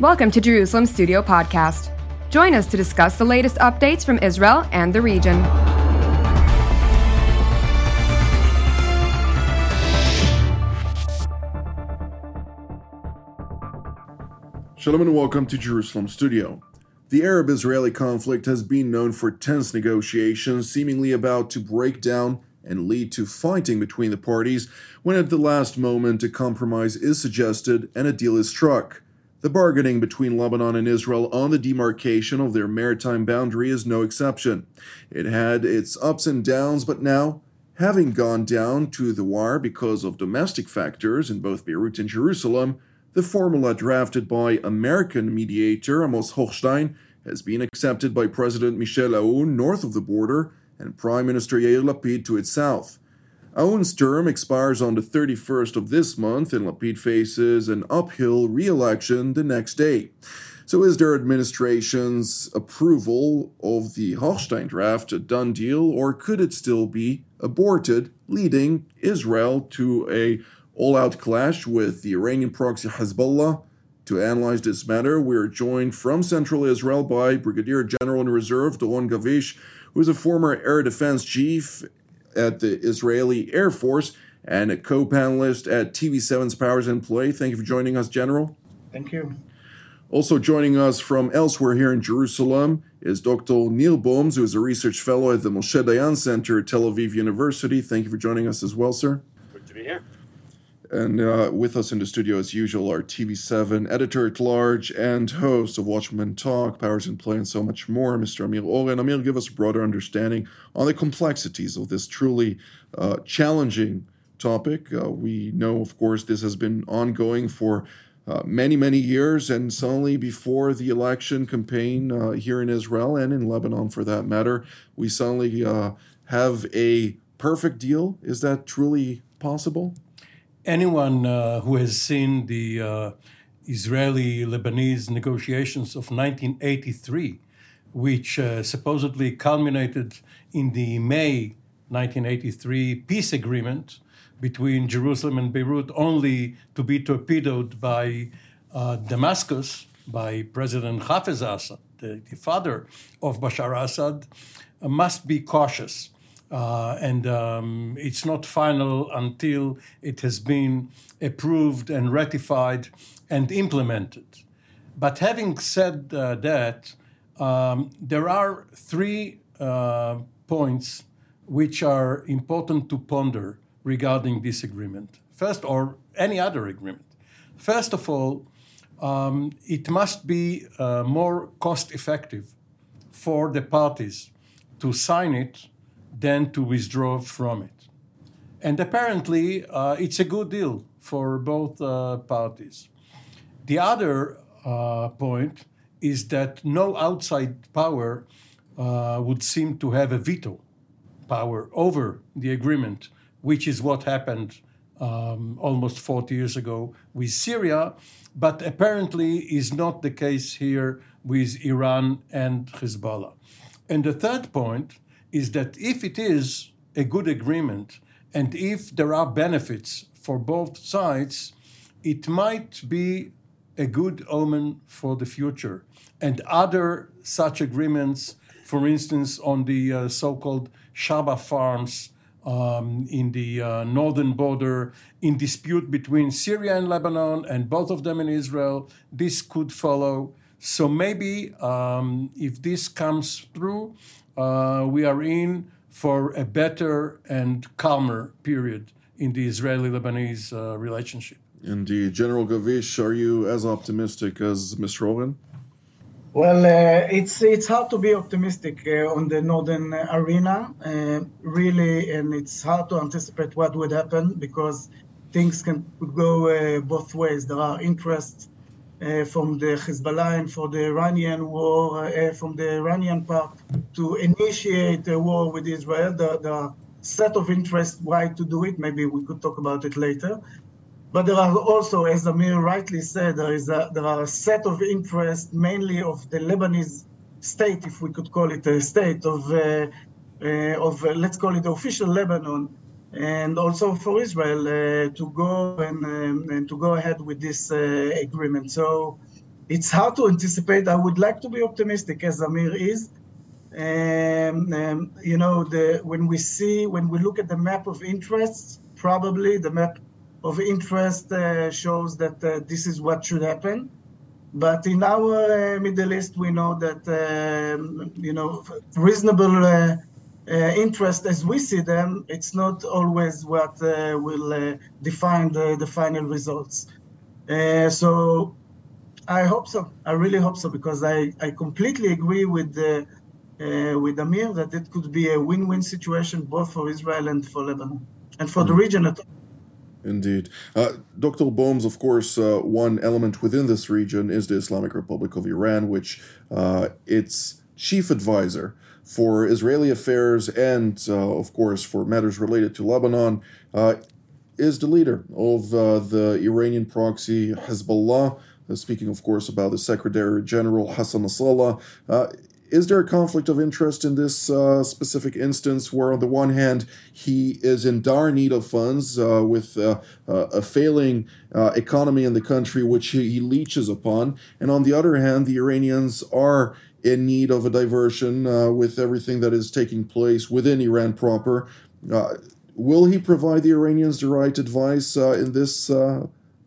Welcome to Jerusalem Studio Podcast. Join us to discuss the latest updates from Israel and the region. Shalom and welcome to Jerusalem Studio. The Arab Israeli conflict has been known for tense negotiations, seemingly about to break down and lead to fighting between the parties when at the last moment a compromise is suggested and a deal is struck. The bargaining between Lebanon and Israel on the demarcation of their maritime boundary is no exception. It had its ups and downs, but now, having gone down to the wire because of domestic factors in both Beirut and Jerusalem, the formula drafted by American mediator Amos Hochstein has been accepted by President Michel Aoun north of the border and Prime Minister Yair Lapid to its south. Aoun's term expires on the 31st of this month, and Lapid faces an uphill re election the next day. So, is their administration's approval of the Hochstein draft a done deal, or could it still be aborted, leading Israel to a all-out clash with the Iranian proxy Hezbollah? To analyze this matter, we're joined from central Israel by Brigadier General in Reserve Doron Gavish, who is a former air defense chief at the Israeli Air Force and a co panelist at TV7's Powers in Play. Thank you for joining us, General. Thank you. Also joining us from elsewhere here in Jerusalem is Dr. Nir Boms, who is a research fellow at the Moshe Dayan Center at Tel Aviv University. Thank you for joining us as well, sir. Good to be here. And uh, with us in the studio, as usual, our TV7 editor at large and host of Watchmen Talk, Powers in Play, and so much more, Mr. Amir Oren. Amir, give us a broader understanding on the complexities of this truly uh, challenging topic. Uh, we know, of course, this has been ongoing for uh, many, many years, and suddenly before the election campaign uh, here in Israel and in Lebanon, for that matter, we suddenly uh, have a perfect deal. Is that truly possible? Anyone uh, who has seen the uh, Israeli Lebanese negotiations of 1983, which uh, supposedly culminated in the May 1983 peace agreement between Jerusalem and Beirut, only to be torpedoed by uh, Damascus, by President Hafez Assad, the, the father of Bashar Assad, uh, must be cautious uh, and um, it's not final until it has been approved and ratified and implemented. But having said uh, that, um, there are three uh, points which are important to ponder regarding this agreement. First, or any other agreement. First of all, um, it must be uh, more cost effective for the parties to sign it than to withdraw from it. And apparently, uh, it's a good deal for both uh, parties. The other uh, point is that no outside power uh, would seem to have a veto power over the agreement, which is what happened um, almost 40 years ago with Syria, but apparently is not the case here with Iran and Hezbollah. And the third point is that if it is a good agreement and if there are benefits for both sides, it might be a good omen for the future. And other such agreements, for instance, on the uh, so called Shebaa farms um, in the uh, northern border, in dispute between Syria and Lebanon, and both of them in Israel, this could follow. So maybe um, if this comes through, uh, we are in for a better and calmer period in the Israeli Lebanese uh, relationship. Indeed. General Gavish, are you as optimistic as Mr. Oren? Well, uh, it's it's hard to be optimistic uh, on the northern arena, uh, really, and it's hard to anticipate what would happen because things can go uh, both ways. There are interests from the Hezbollah and for the Iranian war, uh, from the Iranian part to initiate a war with Israel. The, the set of interests why to do it, maybe we could talk about it later. But there are also, as Amir rightly said, there is a, there are a set of interests, mainly of the Lebanese state, if we could call it a state of, uh, uh, of uh, let's call it the official Lebanon, and also for Israel uh, to go and, um, and, to go ahead with this uh, agreement. So it's hard to anticipate. I would like to be optimistic, as Amir is. Um, um, you know, the, when we see, when we look at the map of interests, probably the map of interest uh, shows that uh, this is what should happen. But in our uh, Middle East, we know that um, you know reasonable uh, interest as we see them, it's not always what uh, will define the, the final results. so I hope so. I really hope so because I, I completely agree with the uh, with Amir that it could be a win-win situation both for Israel and for Lebanon and for mm. the mm-hmm. region at all. Indeed. Uh, Dr. Boms, of course, uh, one element within this region is the Islamic Republic of Iran, which uh, its chief advisor for Israeli affairs and, uh, of course, for matters related to Lebanon uh, is the leader of uh, the Iranian proxy Hezbollah. speaking, of course, about the Secretary General Hassan Nasrallah is there a conflict of interest in this uh, specific instance where, on the one hand, he is in dire need of funds uh, with uh, a failing economy in the country, which he, leeches upon, and on the other hand, the Iranians are in need of a diversion uh, with everything that is taking place within Iran proper? will he provide the Iranians the right advice in this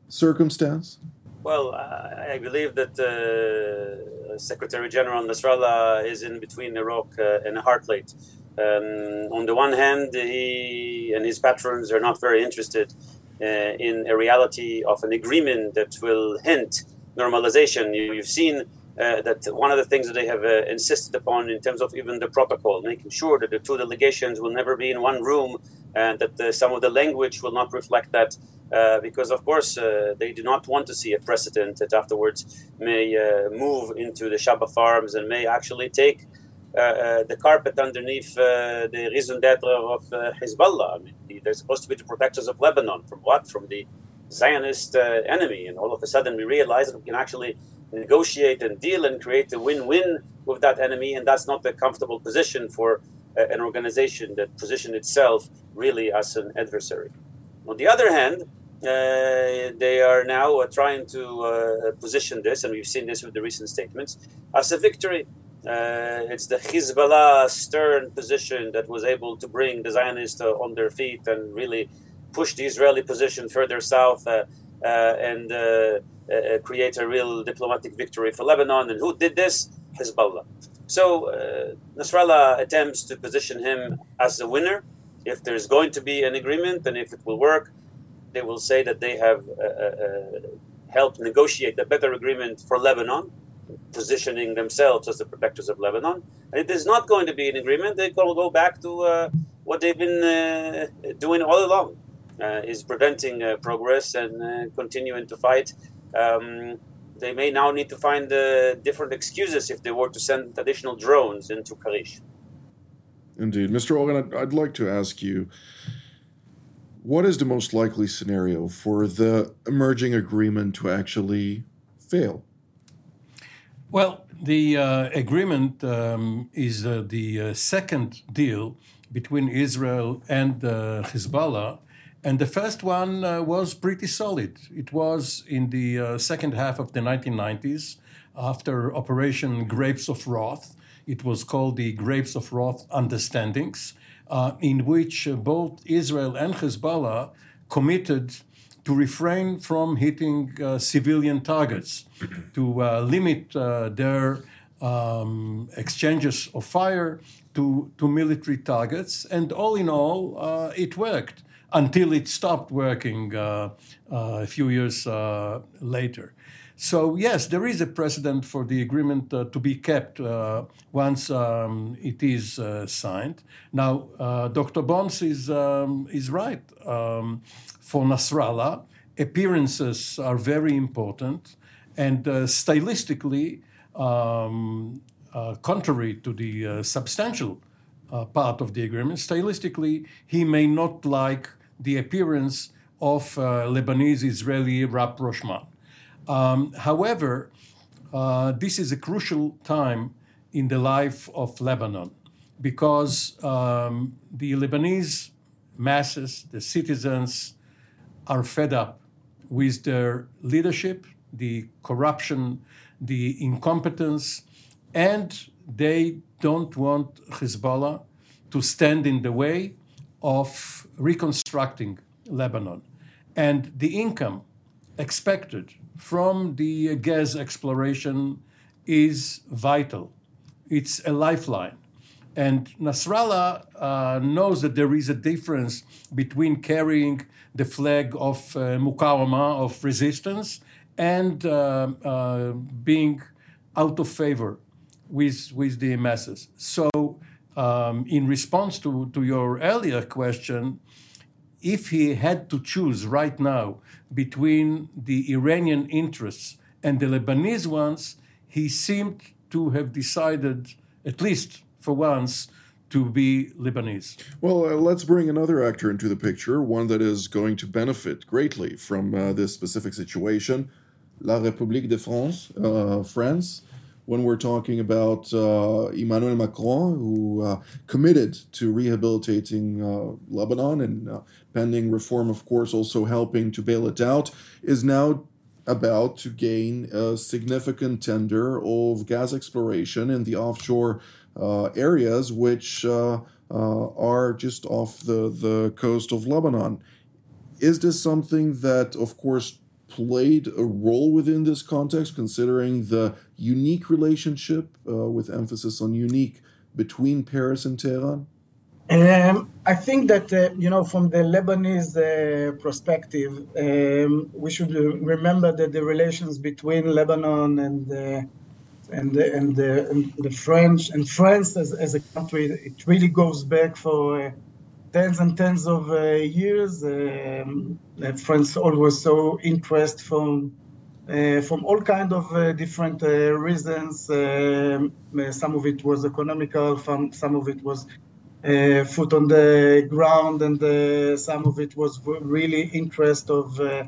circumstance? Well, I believe that uh, Secretary General Nasrallah is in between a rock uh, and a hard. Um, on the one hand, he and his patrons are not very interested uh, in a reality of an agreement that will hint normalization. You, have seen uh, that one of the things that they have uh, insisted upon in terms of even the protocol, making sure that the two delegations will never be in one room and that uh, some of the language will not reflect that. Uh, because of course uh, they do not want to see a precedent that afterwards may uh, move into the Shebaa farms and may actually take the carpet underneath the raison d'etre of Hezbollah. I mean, they're supposed to be the protectors of Lebanon from what? From the Zionist enemy, and all of a sudden we realize that we can actually negotiate and deal and create a win-win with that enemy, and that's not a comfortable position for an organization that position itself really as an adversary. On the other hand, uh, they are now uh, trying to uh, position this, and we've seen this with the recent statements, as a victory. Uh, it's the Hezbollah stern position that was able to bring the Zionists uh, on their feet and really push the Israeli position further south uh, create a real diplomatic victory for Lebanon. And who did this? Hezbollah. So Nasrallah attempts to position him as the winner. If there's going to be an agreement and if it will work, they will say that they have uh, uh, uh, helped negotiate a better agreement for Lebanon, positioning themselves as the protectors of Lebanon. And if there's not going to be an agreement, they will go back to uh, what they've been uh, doing all along, uh, is preventing progress and continuing to fight. Um, they may now need to find different excuses if they were to send additional drones into Karish. Indeed. Mr. Oren, I'd, I'd like to ask you what is the most likely scenario for the emerging agreement to actually fail? Well, the uh, agreement um, is uh, the uh, second deal between Israel and uh, Hezbollah. And the first one uh, was pretty solid. It was in the uh, second half of the 1990s after Operation Grapes of Wrath. It was called the Grapes of Wrath Understandings uh, in which uh, both Israel and Hezbollah committed to refrain from hitting uh, civilian targets, to uh, limit uh, their um, exchanges of fire to, to military targets. And all in all, uh, it worked until it stopped working a few years later. So, yes, there is a precedent for the agreement uh, to be kept uh, once um, it is uh, signed. Now, uh, Dr. Boms is, um, is right. Um, for Nasrallah, appearances are very important, and uh, stylistically, um, uh, contrary to the substantial part of the agreement, stylistically, he may not like the appearance of Lebanese Israeli rapprochement. Um, however, uh, this is a crucial time in the life of Lebanon because um, the Lebanese masses, the citizens, are fed up with their leadership the corruption, the incompetence, and they don't want Hezbollah to stand in the way of reconstructing Lebanon. And the income expected from the gas exploration is vital. It's a lifeline. And Nasrallah uh, knows that there is a difference between carrying the flag of uh, mukawama, of resistance, and uh, uh, being out of favor with, with the masses. So, um, in response to, to your earlier question, if he had to choose right now between the Iranian interests and the Lebanese ones, he seemed to have decided, at least for once, to be Lebanese. Well, uh, let's bring another actor into the picture, one that is going to benefit greatly from uh, this specific situation La République de France, uh, France. When we're talking about uh, Emmanuel Macron, who uh, committed to rehabilitating uh, Lebanon and pending reform, of course, also helping to bail it out, is now about to gain a significant tender of gas exploration in the offshore uh, areas, which uh, uh, are just off the, the coast of Lebanon. Is this something that, of course, played a role within this context, considering the unique relationship, uh, with emphasis on unique, between Paris and Tehran? Um, I think that uh, you know, from the Lebanese uh, perspective, um, we should remember that the relations between Lebanon and uh, and the, and the, and the French and France as, as a country, it really goes back for uh, tens and tens of uh, years. Um, France always so interest from uh, from all kind of uh, different uh, reasons. Um, some of it was economical, some some of it was uh, foot on the ground, and uh, some of it was really interest of uh,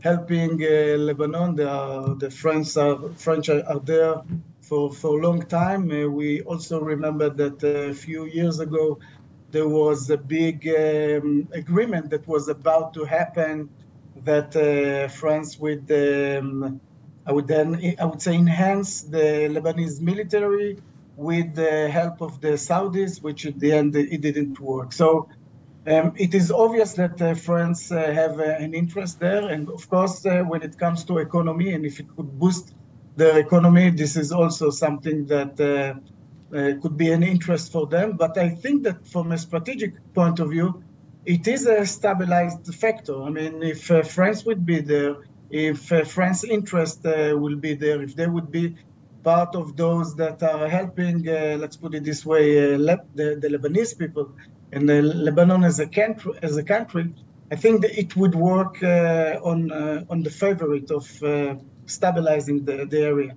helping Lebanon. The, the French are, French are, there for, for a long time. we also remember that a few years ago there was a big um, agreement that was about to happen that uh, France would, um, I would then, I would say, enhance the Lebanese military with the help of the Saudis, which at the end it didn't work. So um, it is obvious that uh, France uh, have uh, an interest there, and of course, uh, when it comes to economy, and if it could boost the economy, this is also something that uh, could be an interest for them. But I think that from a strategic point of view, it is a stabilized factor. I mean, if France would be there, if France' interest will be there, if they would be part of those that are helping, uh, let's put it this way, uh, Le- the, the, Lebanese people and Lebanon as a country, as a country, I think that it would work uh, on uh, on the favorite of uh, stabilizing the, the area.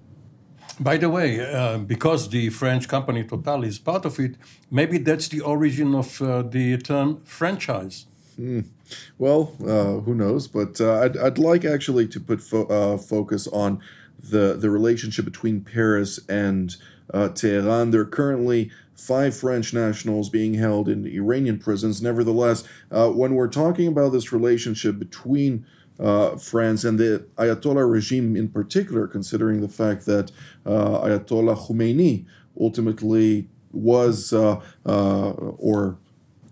By the way, uh, because the French company Total is part of it, maybe that's the origin of the term franchise. Mm. Well, who knows? But I'd, I'd like actually to put fo- focus on the the relationship between Paris and uh, Tehran. There are currently five French nationals being held in Iranian prisons. Nevertheless, uh, when we're talking about this relationship between uh, France and the Ayatollah regime in particular, considering the fact that uh, Ayatollah Khomeini ultimately was uh, uh, or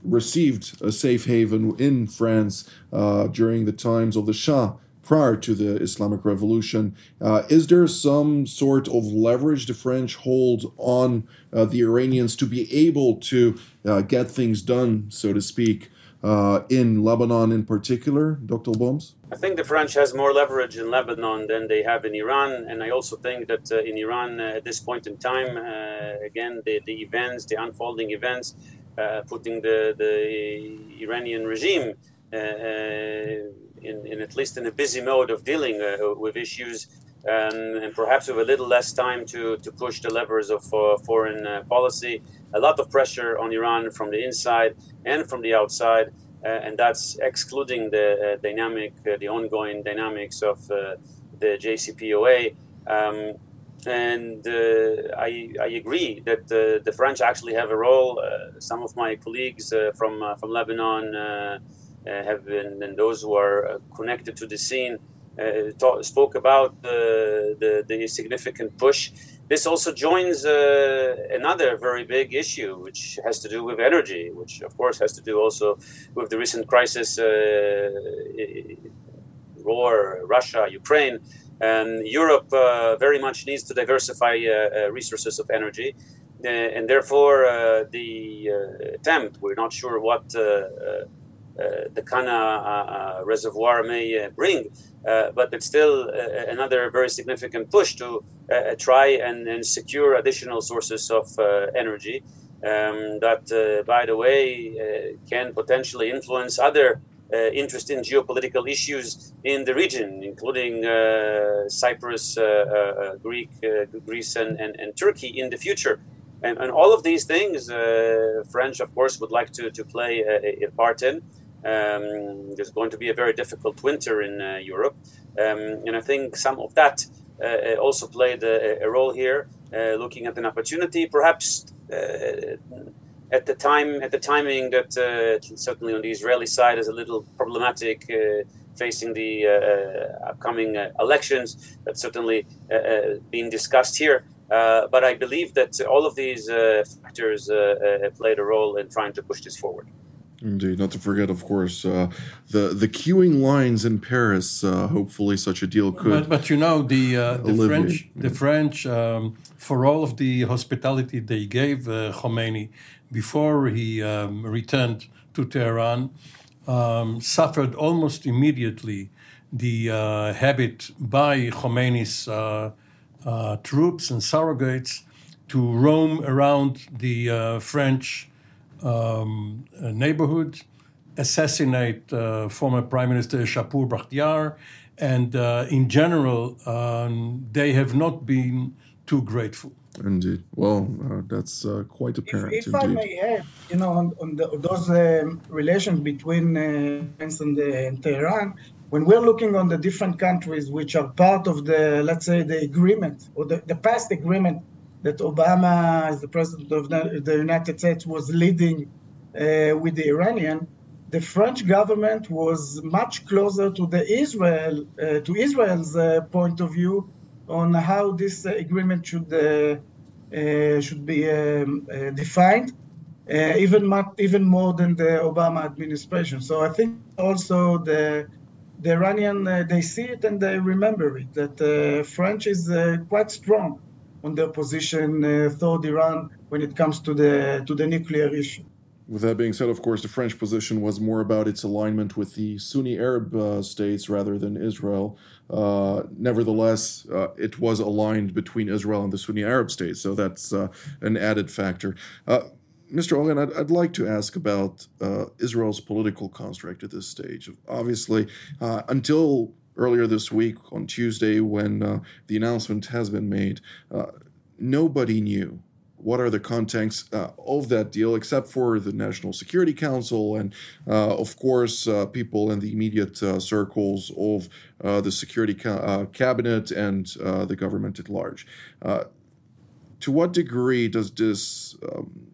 received a safe haven in France during the times of the Shah prior to the Islamic Revolution. Uh, is there some sort of leverage the French hold on uh, the Iranians to be able to uh, get things done, so to speak, uh, in Lebanon in particular, Dr. Boms? I think the French has more leverage in Lebanon than they have in Iran, and I also think that uh, in Iran uh, at this point in time, again, the, the events, the unfolding events, putting the, the Iranian regime in, in at least in a busy mode of dealing uh, with issues um, and perhaps with a little less time to, to push the levers of uh, foreign uh, policy. A lot of pressure on Iran from the inside and from the outside, uh, and that's excluding the uh, dynamic, uh, the ongoing dynamics of the JCPOA. Um, and I, I, agree that the French actually have a role. some of my colleagues from from Lebanon uh, have been, and those who are uh, connected to the scene talk, spoke about the, the significant push. This also joins uh, another very big issue, which has to do with energy, which of course has to do also with the recent crisis, uh, war, Russia, Ukraine. And Europe uh, very much needs to diversify uh, uh, resources of energy. and therefore, the attempt, we're not sure what the Kana reservoir may bring, uh, but it's still uh, another very significant push to uh, try and, and, secure additional sources of energy um, that, by the way, can potentially influence other uh, interest in geopolitical issues in the region, including uh, Cyprus, uh, Greek, Greece, and, and, and, Turkey in the future. And, and all of these things, French, of course, would like to, to play a, a part in. Um, there's going to be a very difficult winter in uh, Europe, um, and I think some of that uh, also played a, a role here, uh, looking at an opportunity, perhaps at the time at the timing that uh, certainly on the Israeli side is a little problematic uh, facing the uh, upcoming elections. That's certainly being discussed here. but I believe that all of these factors played a role in trying to push this forward. Indeed, not to forget, of course, uh, the the queuing lines in Paris. Uh, hopefully, such a deal could. But, but you know, the uh, the French, the French, um, for all of the hospitality they gave Khomeini, before he um, returned to Tehran, um, suffered almost immediately the uh, habit by Khomeini's uh, uh, troops and surrogates to roam around the uh, French um, neighborhood, assassinate uh, former Prime Minister Shapur Bakhtiar, and uh, in general, um, they have not been too grateful. Indeed. Well, uh, that's uh, quite apparent. If, if I may add, you know, on, on the, those um, relations between uh, France and, and, Tehran, when we're looking on the different countries which are part of the, let's say, the agreement or the, the past agreement that Obama, as the president of the, United States, was leading uh, with the Iranian, the French government was much closer to the Israel, uh, to Israel's uh, point of view on how this uh, agreement should uh, uh, should be um, defined, even much, even more than the Obama administration. So I think also the the Iranian they see it and they remember it that French is quite strong on their position toward Iran when it comes to the to the nuclear issue. With that being said, of course, the French position was more about its alignment with the Sunni Arab uh, states rather than Israel. Uh, nevertheless, uh, it was aligned between Israel and the Sunni Arab states, so that's uh, an added factor. Uh, Mr. Oren, I'd, I'd, like to ask about uh, Israel's political construct at this stage. Obviously, until earlier this week on Tuesday, when the announcement has been made, nobody knew what are the contents uh, of that deal, except for the National Security Council and, uh, of course, uh, people in the immediate uh, circles of uh, the Security ca- uh, Cabinet and the government at large. to what degree does this um,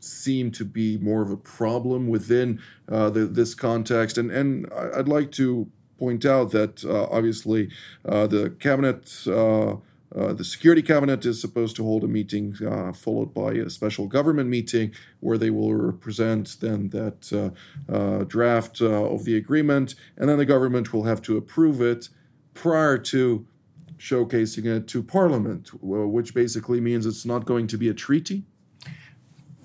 seem to be more of a problem within the, this context? And, and I'd like to point out that obviously the cabinet uh, the Security Cabinet is supposed to hold a meeting uh, followed by a special government meeting where they will present then that uh, uh draft uh, of the agreement, and then the government will have to approve it prior to showcasing it to Parliament, which basically means it's not going to be a treaty.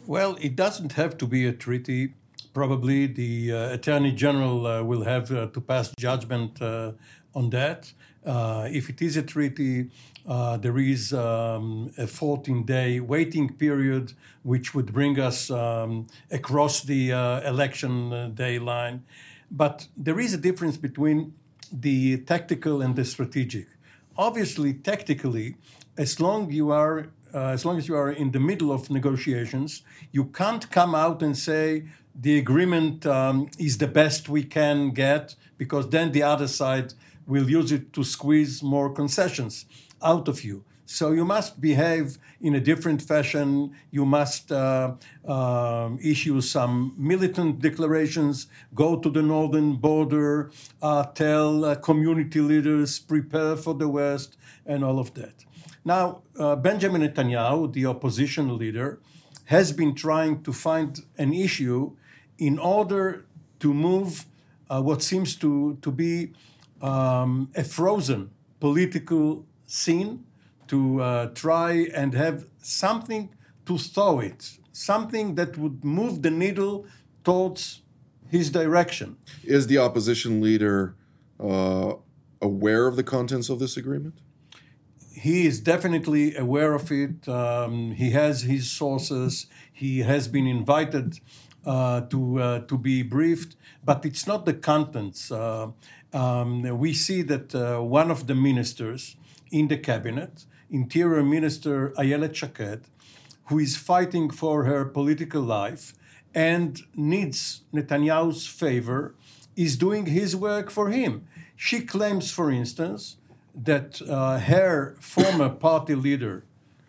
Well, it doesn't have to be a treaty. Probably the Attorney General will have to pass judgment on that. if it is a treaty, uh, there is um, a 14 day waiting period, which would bring us um, across the uh, election uh, day line. But there is a difference between the tactical and the strategic. Obviously, tactically, as long you are uh, as long as you are in the middle of negotiations, you can't come out and say the agreement um, is the best we can get because then the other side will use it to squeeze more concessions out of you. So you must behave in a different fashion. You must uh, uh, issue some militant declarations, go to the northern border, uh, tell uh, community leaders, prepare for the West, and all of that. Now, uh, Benjamin Netanyahu, the opposition leader, has been trying to find an issue in order to move uh, what seems to, to be um, a frozen political scene to uh, try and have something to throw it, something that would move the needle towards his direction. Is the opposition leader uh, aware of the contents of this agreement? He is definitely aware of it. Um, he has his sources. He has been invited uh, to uh, to be briefed, but it's not the contents. Uh, um, we see that uh, one of the ministers in the cabinet, Interior Minister Ayelet Shaked, who is fighting for her political life and needs Netanyahu's favor, is doing his work for him. She claims, for instance, that uh, her former party leader,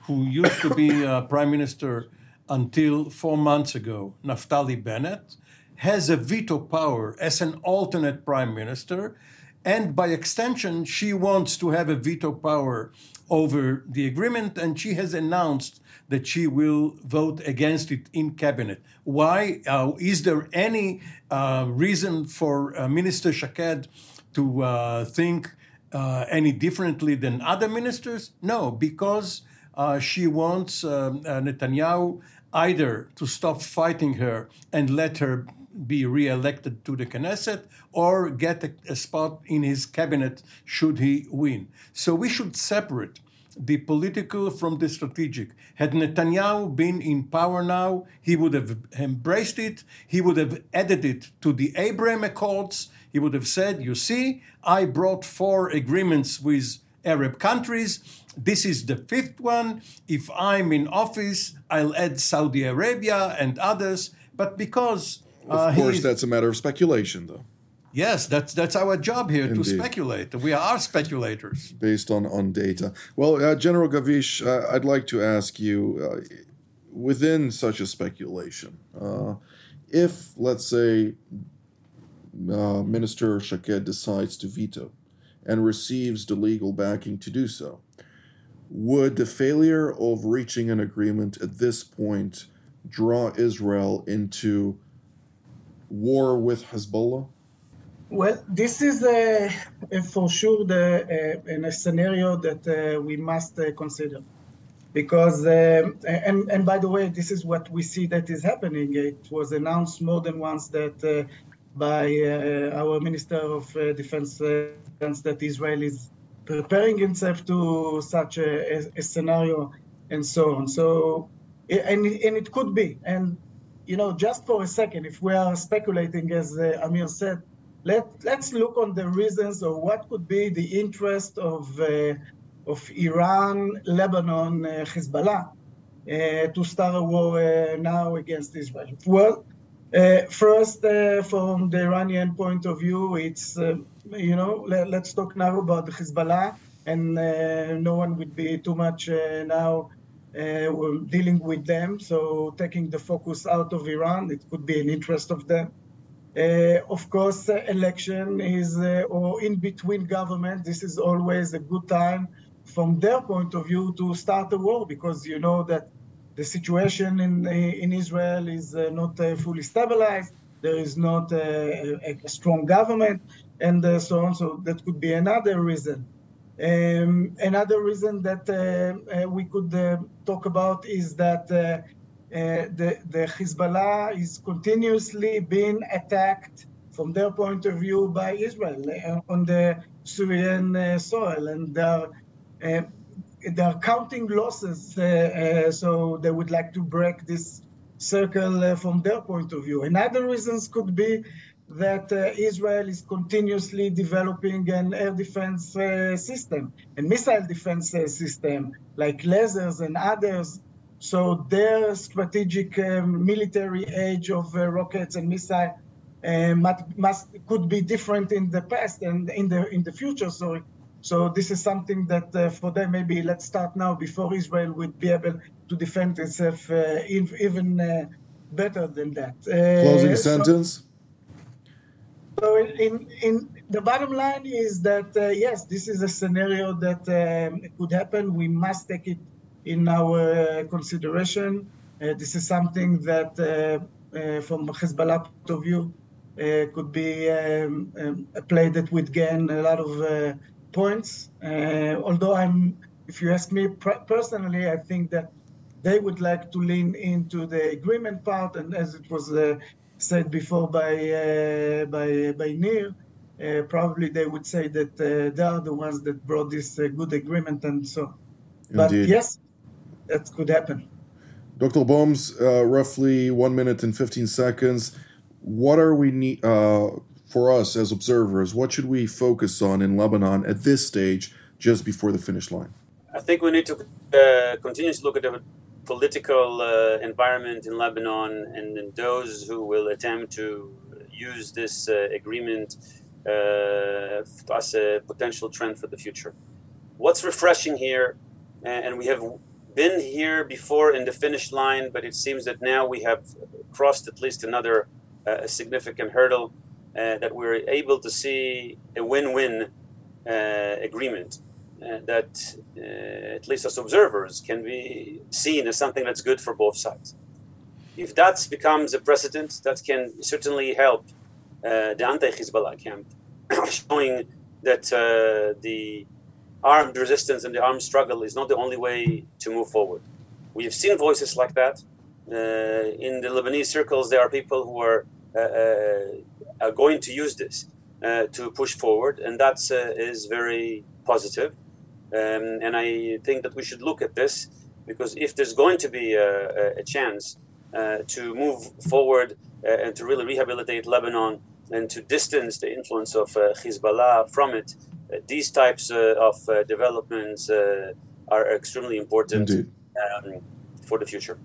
who used to be uh, prime minister until four months ago, Naftali Bennett, has a veto power as an alternate prime minister. And by extension, she wants to have a veto power over the agreement, and she has announced that she will vote against it in cabinet. Why? Uh, is there any uh, reason for uh, Minister Shaked to uh, think uh, any differently than other ministers? No, because uh, she wants um, Netanyahu either to stop fighting her and let her be re-elected to the Knesset or get a, a, spot in his cabinet should he win. So we should separate the political from the strategic. Had Netanyahu been in power now, he would have embraced it. He would have added it to the Abraham Accords. He would have said, You see, I brought four agreements with Arab countries. This is the fifth one. If I'm in office, I'll add Saudi Arabia and others. But because uh, of course, that's a matter of speculation, though. Yes, that's that's our job here Indeed. to speculate. We are speculators based on on data. Well, uh, General Gavish, uh, I'd like to ask you, uh, within such a speculation, uh, if let's say uh, Minister Shaked decides to veto and receives the legal backing to do so, would the failure of reaching an agreement at this point draw Israel into war with Hezbollah? Well, this is uh, for sure the, uh, a scenario that uh, we must uh, consider. Because, um, and, and by the way, this is what we see that is happening. It was announced more than once that uh, by uh, our Minister of Defense that Israel is preparing itself to such a, a, scenario and so on. So, and, and it could be. And you know, just for a second, if we are speculating, as uh, Amir said, let let's look on the reasons of what could be the interest of uh, of Iran, Lebanon, uh, Hezbollah uh, to start a war uh, now against Israel. Well, uh, first, from the Iranian point of view, it's you know let, us talk now about Hezbollah, and no one would be too much now uh, dealing with them. So taking the focus out of Iran, it could be an interest of them. Uh, of course, uh, election is uh, or in between government. This is always a good time from their point of view to start a war because you know that the situation in in Israel is uh, not uh, fully stabilized. There is not a, a strong government, and so on. So that could be another reason. Um, another reason that uh, uh, we could uh, talk about is that uh, uh, the, the Hezbollah is continuously being attacked from their point of view by Israel uh, on the Syrian soil, and they're they're counting losses, so they would like to break this circle from their point of view. And other reasons could be that uh, Israel is continuously developing an air defense uh, system and missile defense uh, system like lasers and others. So their strategic military age of uh, rockets and missile uh, must, must, could be different in the past and in the in the future. Sorry. So this is something that uh, for them maybe let's start now before Israel would be able to defend itself uh, even uh, better than that. Closing sentence. So in, in, in the bottom line is that uh, yes, this is a scenario that um, could happen. We must take it in our uh, consideration. Uh, this is something that, uh, from Hezbollah point of view, could be um, um, a play that would gain a lot of points. although I'm, if you ask me personally, I think that they would like to lean into the agreement part, and as it was uh, said before by uh, by by Nir. uh, probably they would say that uh, they are the ones that brought this uh, good agreement and so. Indeed. But yes, that could happen. Dr. Uh, roughly one minute and 15 seconds. What are we need uh, for us as observers? What should we focus on in Lebanon at this stage, just before the finish line? I think we need to uh, continue to look at the political uh, environment in Lebanon and those who will attempt to use this uh, agreement uh, as a potential trend for the future. What's refreshing here, and we have been here before in the finish line, but it seems that now we have crossed at least another uh, significant hurdle uh, that we're able to see a win-win uh, agreement uh, that, uh, at least as observers, can be seen as something that's good for both sides. If that becomes a precedent, that can certainly help uh, the anti-Hezbollah camp, showing that uh, the armed resistance and the armed struggle is not the only way to move forward. We have seen voices like that. In the Lebanese circles, there are people who are, uh, are going to use this to push forward, and that is very positive. Um, and I think that we should look at this because if there's going to be a, a chance uh, to move forward uh, and to really rehabilitate Lebanon and to distance the influence of uh, Hezbollah from it, uh, these types uh, of uh, developments are extremely important um, for the future.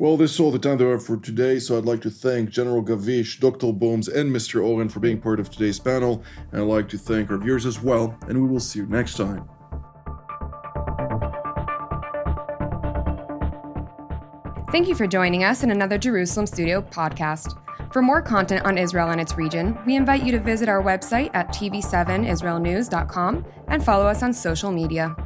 Well, this is all the time there are for today, so I'd like to thank General Gavish, Dr. Boms, and Mr. Oren for being part of today's panel, and I'd like to thank our viewers as well, and we will see you next time. Thank you for joining us in another Jerusalem Studio podcast. For more content on Israel and its region, we invite you to visit our website at tv7israelnews.com and follow us on social media.